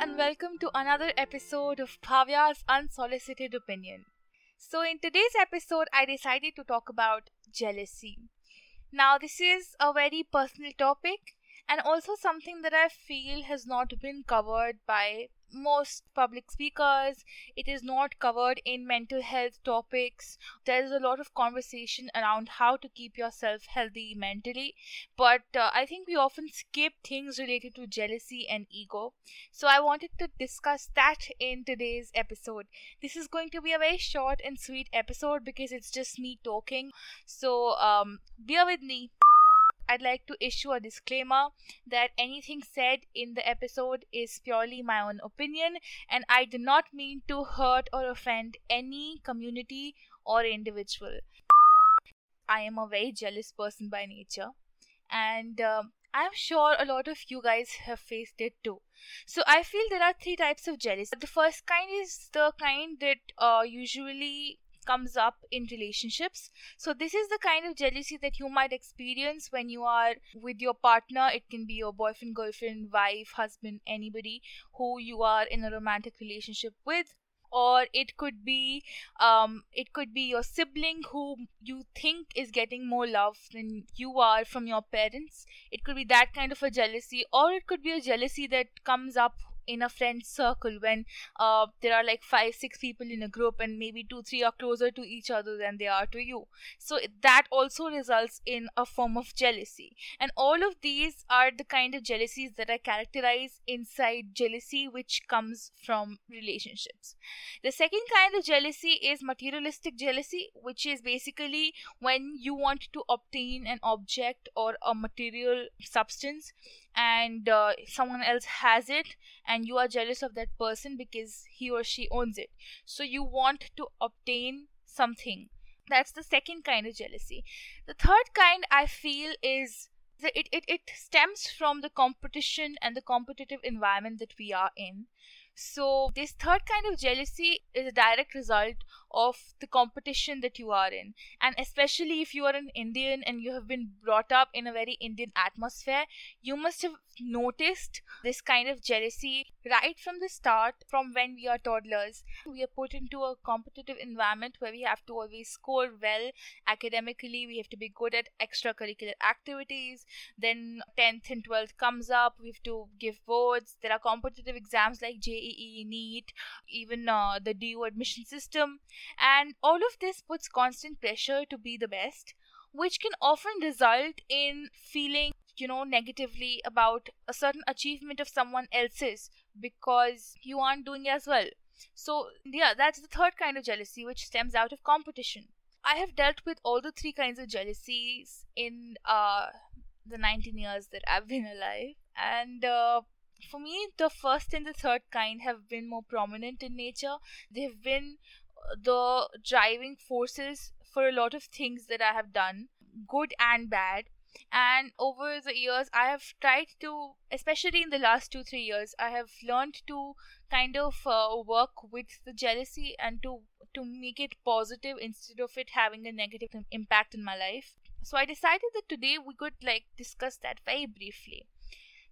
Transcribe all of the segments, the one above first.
and welcome to another episode of Bhavya's Unsolicited Opinion. So, in today's episode, I decided to talk about jealousy. Now, this is a very personal topic and also something that I feel has not been covered by most public speakers. It is not covered in mental health topics. There is a lot of conversation around how to keep yourself healthy mentally, but uh, I think we often skip things related to jealousy and ego. So I wanted to discuss that in today's episode. This is going to be a very short and sweet episode because it's just me talking. So um, bear with me. I'd like to issue a disclaimer that anything said in the episode is purely my own opinion and I do not mean to hurt or offend any community or individual. I am a very jealous person by nature and um, I'm sure a lot of you guys have faced it too. So I feel there are three types of jealousy. The first kind is the kind that uh, usually comes up in relationships. So, this is the kind of jealousy that you might experience when you are with your partner. It can be your boyfriend, girlfriend, wife, husband, anybody who you are in a romantic relationship with or it could be um, it could be your sibling who you think is getting more love than you are from your parents it could be that kind of a jealousy or it could be a jealousy that comes up in a friend circle when uh, there are like five six people in a group and maybe two three are closer to each other than they are to you. So that also results in a form of jealousy. And all of these are the kind of jealousies that are characterized inside jealousy which comes from relationships. The second kind of jealousy is materialistic jealousy which is basically when you want to obtain an object or a material substance and uh, someone else has it and you are jealous of that person because he or she owns it. So you want to obtain something. That's the second kind of jealousy. The third kind i feel is that it, it, it stems from the competition and the competitive environment that we are in. So this third kind of jealousy is a direct result of the competition that you are in. And especially if you are an indian and you have been brought up in a very indian atmosphere you must have noticed this kind of jealousy right from the start from when we are toddlers. We are put into a competitive environment where we have to always score well academically. We have to be good at extracurricular activities. Then 10th and 12th comes up. We have to give boards. There are competitive exams like jee neet even uh, the du admission system and all of this puts constant pressure to be the best which can often result in feeling you know negatively about a certain achievement of someone else's because you aren't doing as well. So yeah that's the third kind of jealousy which stems out of competition. I have dealt with all the three kinds of jealousies in uh the 19 years that i've been alive. And uh, for me the first and the third kind have been more prominent in nature. They've been the driving forces for a lot of things that I have done, good and bad. And over the years, I have tried to, especially in the last two, three years, I have learned to kind of uh, work with the jealousy and to to make it positive instead of it having a negative impact in my life. So I decided that today we could like discuss that very briefly.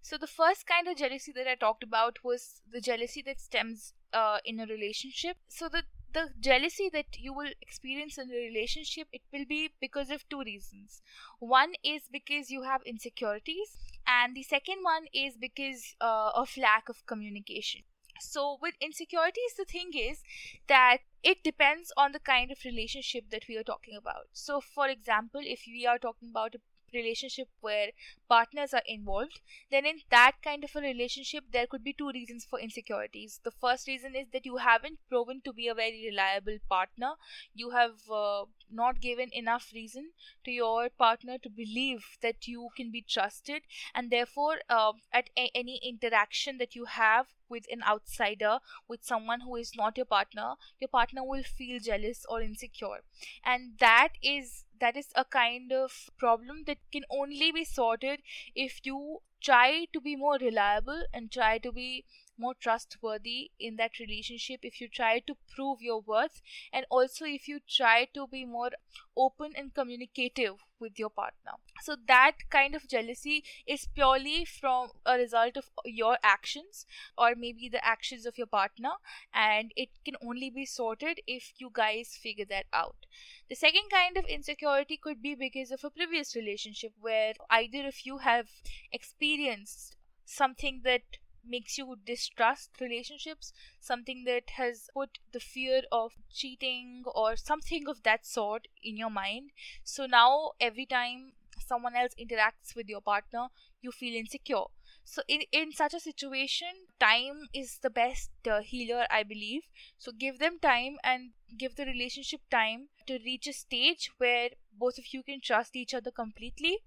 So the first kind of jealousy that I talked about was the jealousy that stems uh, in a relationship. So the the jealousy that you will experience in a relationship it will be because of two reasons. One is because you have insecurities and the second one is because uh, of lack of communication. So with insecurities the thing is that it depends on the kind of relationship that we are talking about. So for example if we are talking about a relationship where partners are involved, then in that kind of a relationship, there could be two reasons for insecurities. The first reason is that you haven't proven to be a very reliable partner. You have uh, not given enough reason to your partner to believe that you can be trusted, and therefore, uh, at a- any interaction that you have with an outsider, with someone who is not your partner, your partner will feel jealous or insecure. And that is that is a kind of problem that can only be sorted if you try to be more reliable and try to be more trustworthy in that relationship if you try to prove your worth and also if you try to be more open and communicative with your partner. So that kind of jealousy is purely from a result of your actions or maybe the actions of your partner and it can only be sorted if you guys figure that out. The second kind of insecurity could be because of a previous relationship where either of you have experienced something that makes you distrust relationships, something that has put the fear of cheating or something of that sort in your mind. So now every time someone else interacts with your partner, you feel insecure. So in in such a situation, time is the best uh, healer, I believe. So give them time and give the relationship time to reach a stage where both of you can trust each other completely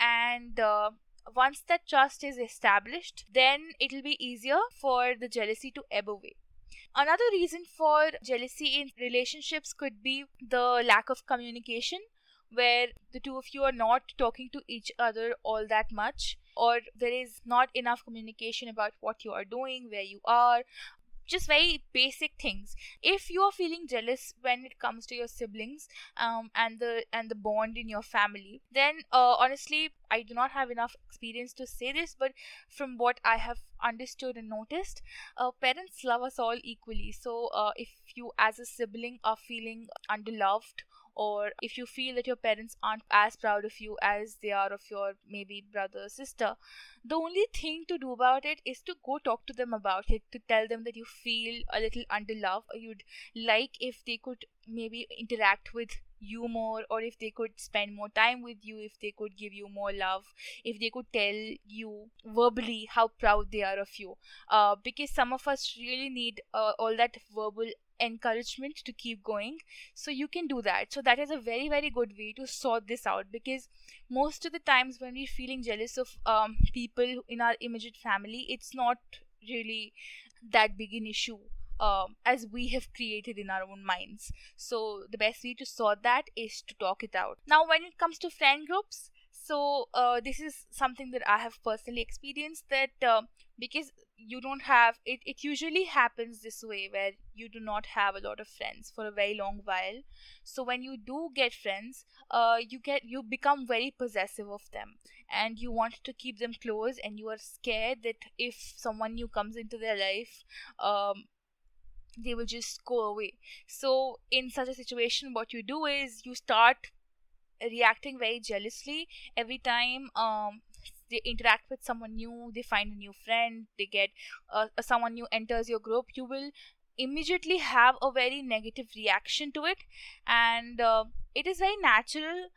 and uh, once that trust is established, then it'll be easier for the jealousy to ebb away. Another reason for jealousy in relationships could be the lack of communication, where the two of you are not talking to each other all that much, or there is not enough communication about what you are doing, where you are, just very basic things. If you are feeling jealous when it comes to your siblings um, and the and the bond in your family then uh, honestly i do not have enough experience to say this but from what i have understood and noticed uh, parents love us all equally. So uh, if you as a sibling are feeling underloved or if you feel that your parents aren't as proud of you as they are of your maybe brother or sister the only thing to do about it is to go talk to them about it to tell them that you feel a little underloved or you'd like if they could maybe interact with you more or if they could spend more time with you if they could give you more love if they could tell you verbally how proud they are of you. Uh, because some of us really need uh, all that verbal encouragement to keep going. So you can do that. So that is a very very good way to sort this out because most of the times when we're feeling jealous of um, people in our immediate family it's not really that big an issue um, as we have created in our own minds. So the best way to sort that is to talk it out. Now when it comes to friend groups so uh, this is something that i have personally experienced that uh, because you don't have it it usually happens this way where you do not have a lot of friends for a very long while. So when you do get friends uh you get you become very possessive of them and you want to keep them close and you are scared that if someone new comes into their life um they will just go away. So in such a situation what you do is you start reacting very jealously every time um they interact with someone new they find a new friend they get uh, someone new enters your group you will immediately have a very negative reaction to it. And uh, it is very natural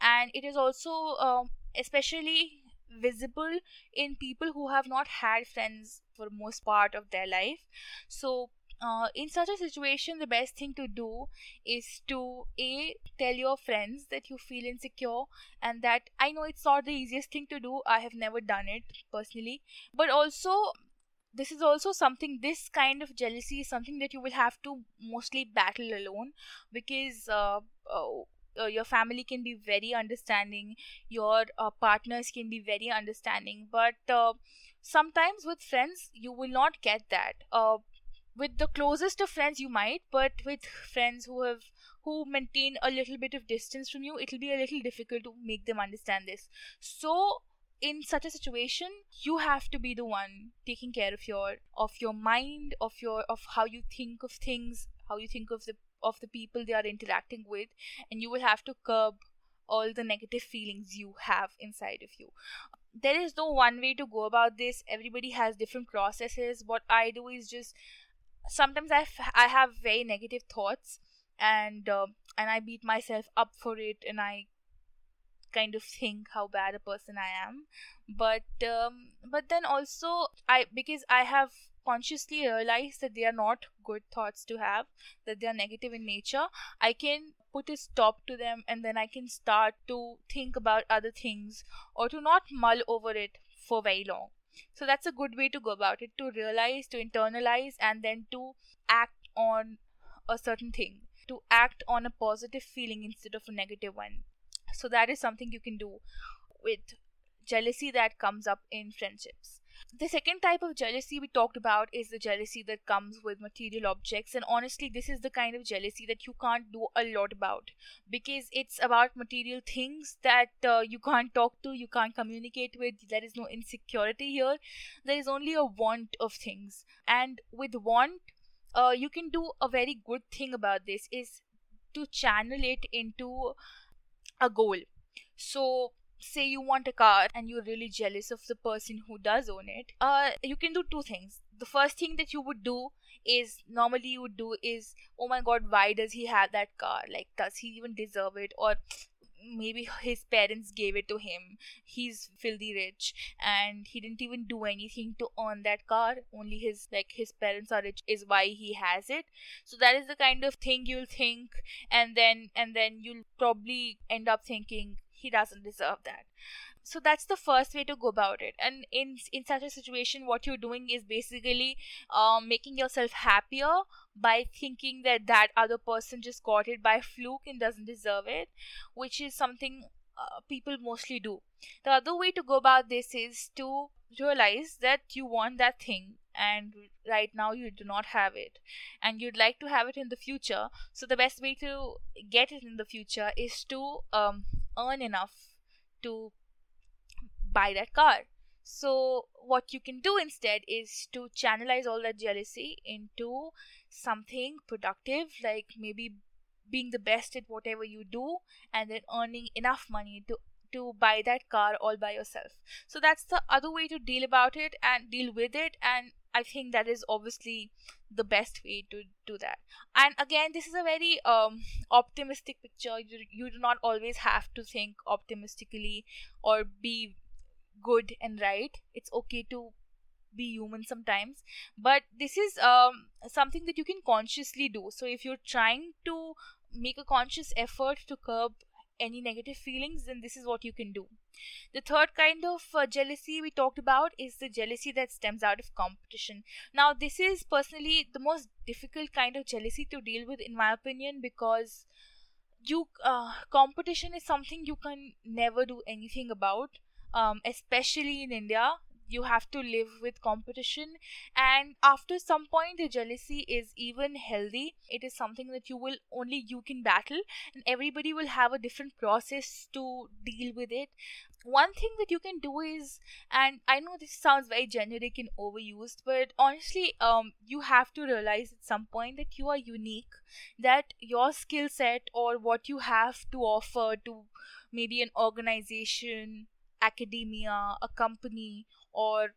and it is also uh, especially visible in people who have not had friends for most part of their life. So uh, in such a situation the best thing to do is to a tell your friends that you feel insecure and that i know it's not the easiest thing to do i have never done it personally but also this is also something this kind of jealousy is something that you will have to mostly battle alone because uh, uh, uh, your family can be very understanding your uh, partners can be very understanding but uh, sometimes with friends you will not get that. Uh, with the closest of friends you might but with friends who have who maintain a little bit of distance from you it'll be a little difficult to make them understand this. So in such a situation you have to be the one taking care of your of your mind of your of how you think of things how you think of the of the people they are interacting with and you will have to curb all the negative feelings you have inside of you. There is no one way to go about this. Everybody has different processes. What i do is just sometimes I, f- I have very negative thoughts and uh, and I beat myself up for it and I kind of think how bad a person I am. But um, but then also I because I have consciously realized that they are not good thoughts to have that they are negative in nature I can put a stop to them and then I can start to think about other things or to not mull over it for very long so that's a good way to go about it to realize, to internalize, and then to act on a certain thing, to act on a positive feeling instead of a negative one. So that is something you can do with jealousy that comes up in friendships. The second type of jealousy we talked about is the jealousy that comes with material objects. And honestly this is the kind of jealousy that you can't do a lot about because it's about material things that uh, you can't talk to you can't communicate with. There is no insecurity here. There is only a want of things. And with want uh, you can do a very good thing about this is to channel it into a goal. So say you want a car and you're really jealous of the person who does own it uh you can do two things. The first thing that you would do is normally you would do is oh my god why does he have that car? Like does he even deserve it? Or maybe his parents gave it to him. He's filthy rich and he didn't even do anything to earn that car. Only his like his parents are rich is why he has it. So that is the kind of thing you'll think and then and then you'll probably end up thinking he doesn't deserve that. So that's the first way to go about it. And in in such a situation what you're doing is basically um, making yourself happier by thinking that that other person just got it by fluke and doesn't deserve it which is something uh, people mostly do. The other way to go about this is to realize that you want that thing and right now you do not have it. And you'd like to have it in the future. So the best way to get it in the future is to um, earn enough to buy that car. So, what you can do instead is to channelize all that jealousy into something productive, like maybe being the best at whatever you do and then earning enough money to to buy that car all by yourself so that's the other way to deal about it and deal with it and i think that is obviously the best way to do that. And again this is a very um, optimistic picture. You, you do not always have to think optimistically or be good and right. It's okay to be human sometimes. But this is um, something that you can consciously do. So if you're trying to make a conscious effort to curb any negative feelings then this is what you can do. The third kind of uh, jealousy we talked about is the jealousy that stems out of competition. Now this is personally the most difficult kind of jealousy to deal with in my opinion because you uh, competition is something you can never do anything about um, especially in india you have to live with competition. And after some point the jealousy is even healthy. It is something that you will only you can battle and everybody will have a different process to deal with it. One thing that you can do is and i know this sounds very generic and overused but honestly um you have to realize at some point that you are unique that your skill set or what you have to offer to maybe an organization academia a company or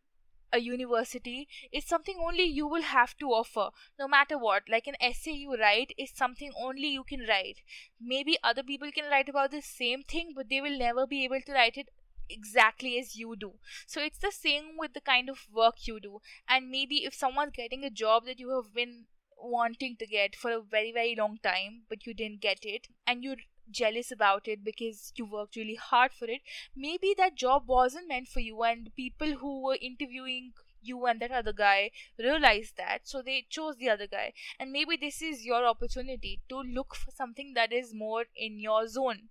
a university is something only you will have to offer no matter what. Like an essay you write is something only you can write. Maybe other people can write about the same thing but they will never be able to write it exactly as you do. So it's the same with the kind of work you do. And maybe if someone's getting a job that you have been wanting to get for a very very long time but you didn't get it and you jealous about it because you worked really hard for it. Maybe that job wasn't meant for you and people who were interviewing you and that other guy realized that so they chose the other guy. And maybe this is your opportunity to look for something that is more in your zone.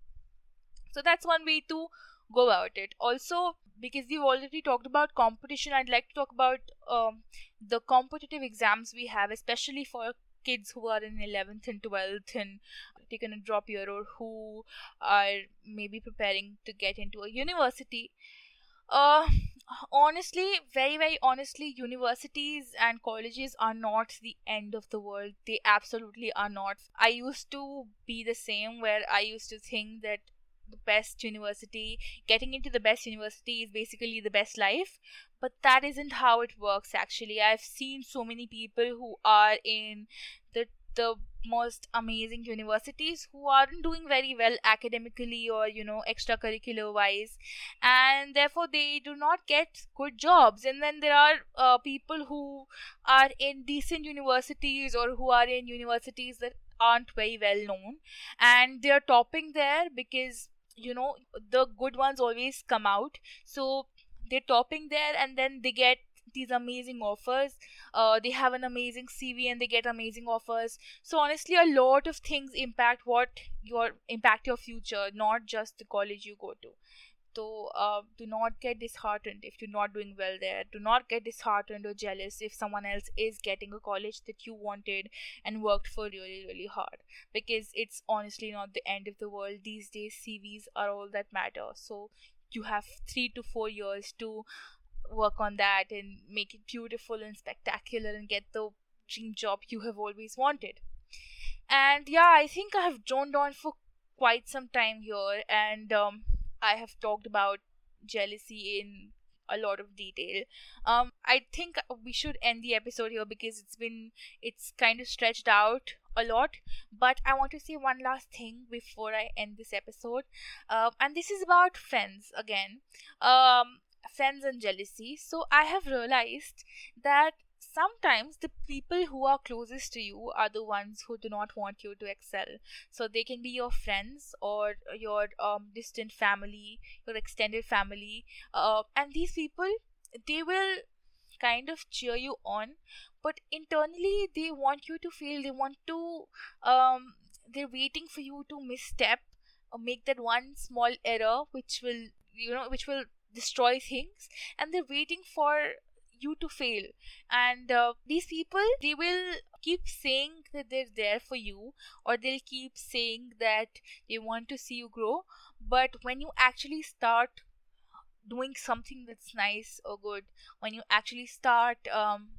So that's one way to go about it. Also because we've already talked about competition i'd like to talk about um, the competitive exams we have especially for kids who are in 11th and 12th and taken a drop year or who are maybe preparing to get into a university. Uh honestly very very honestly universities and colleges are not the end of the world. They absolutely are not. I used to be the same where i used to think that the best university getting into the best university is basically the best life but that isn't how it works actually. I've seen so many people who are in the the most amazing universities who aren't doing very well academically or you know extracurricular wise. And therefore they do not get good jobs. And then there are uh, people who are in decent universities or who are in universities that aren't very well known. And they're topping there because you know the good ones always come out. So they're topping there and then they get these amazing offers. Uh, they have an amazing cv and they get amazing offers. So honestly a lot of things impact what your impact your future not just the college you go to. So uh, do not get disheartened if you're not doing well there. Do not get disheartened or jealous if someone else is getting a college that you wanted and worked for really really hard. Because it's honestly not the end of the world. These days cvs are all that matter. So you have three to four years to work on that and make it beautiful and spectacular and get the dream job you have always wanted and yeah i think i have droned on for quite some time here and um, I have talked about jealousy in a lot of detail. Um, I think we should end the episode here because it's been it's kind of stretched out a lot. But I want to say one last thing before I end this episode, um, and this is about friends again. Um, friends and jealousy. So I have realized that sometimes the people who are closest to you are the ones who do not want you to excel so they can be your friends or your um, distant family your extended family uh, and these people they will kind of cheer you on but internally they want you to feel they want to um, they're waiting for you to misstep or make that one small error which will you know which will destroy things and they're waiting for you to fail. And uh, these people they will keep saying that they're there for you or they'll keep saying that they want to see you grow. But when you actually start doing something that's nice or good when you actually start um,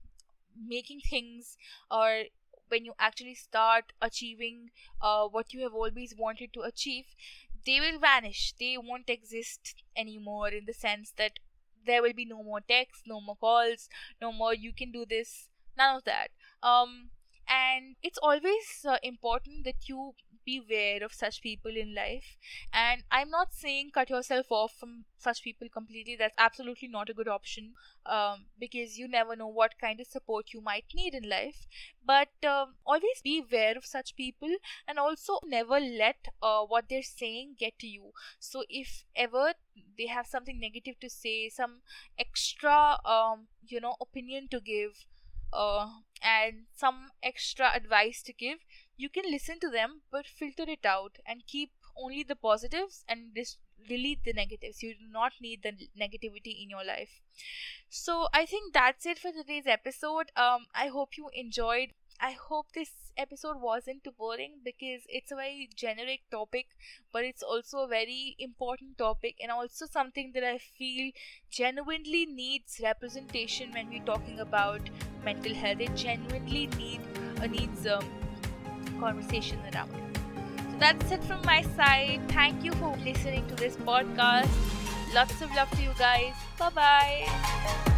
making things or when you actually start achieving uh, what you have always wanted to achieve they will vanish. They won't exist anymore in the sense that there will be no more texts no more calls no more you can do this none of that. Um and it's always uh, important that you be aware of such people in life. And i'm not saying cut yourself off from such people completely. That's absolutely not a good option um, because you never know what kind of support you might need in life. But um, always be aware of such people and also never let uh, what they're saying get to you. So if ever they have something negative to say some extra um, you know opinion to give uh, and some extra advice to give you can listen to them but filter it out and keep only the positives and dis- delete the negatives. You do not need the negativity in your life. So i think that's it for today's episode. Um i hope you enjoyed. I hope this episode wasn't too boring because it's a very generic topic, but it's also a very important topic and also something that I feel genuinely needs representation when we're talking about mental health. It genuinely need uh, needs um, conversation around. So that's it from my side. Thank you for listening to this podcast. Lots of love to you guys. Bye bye.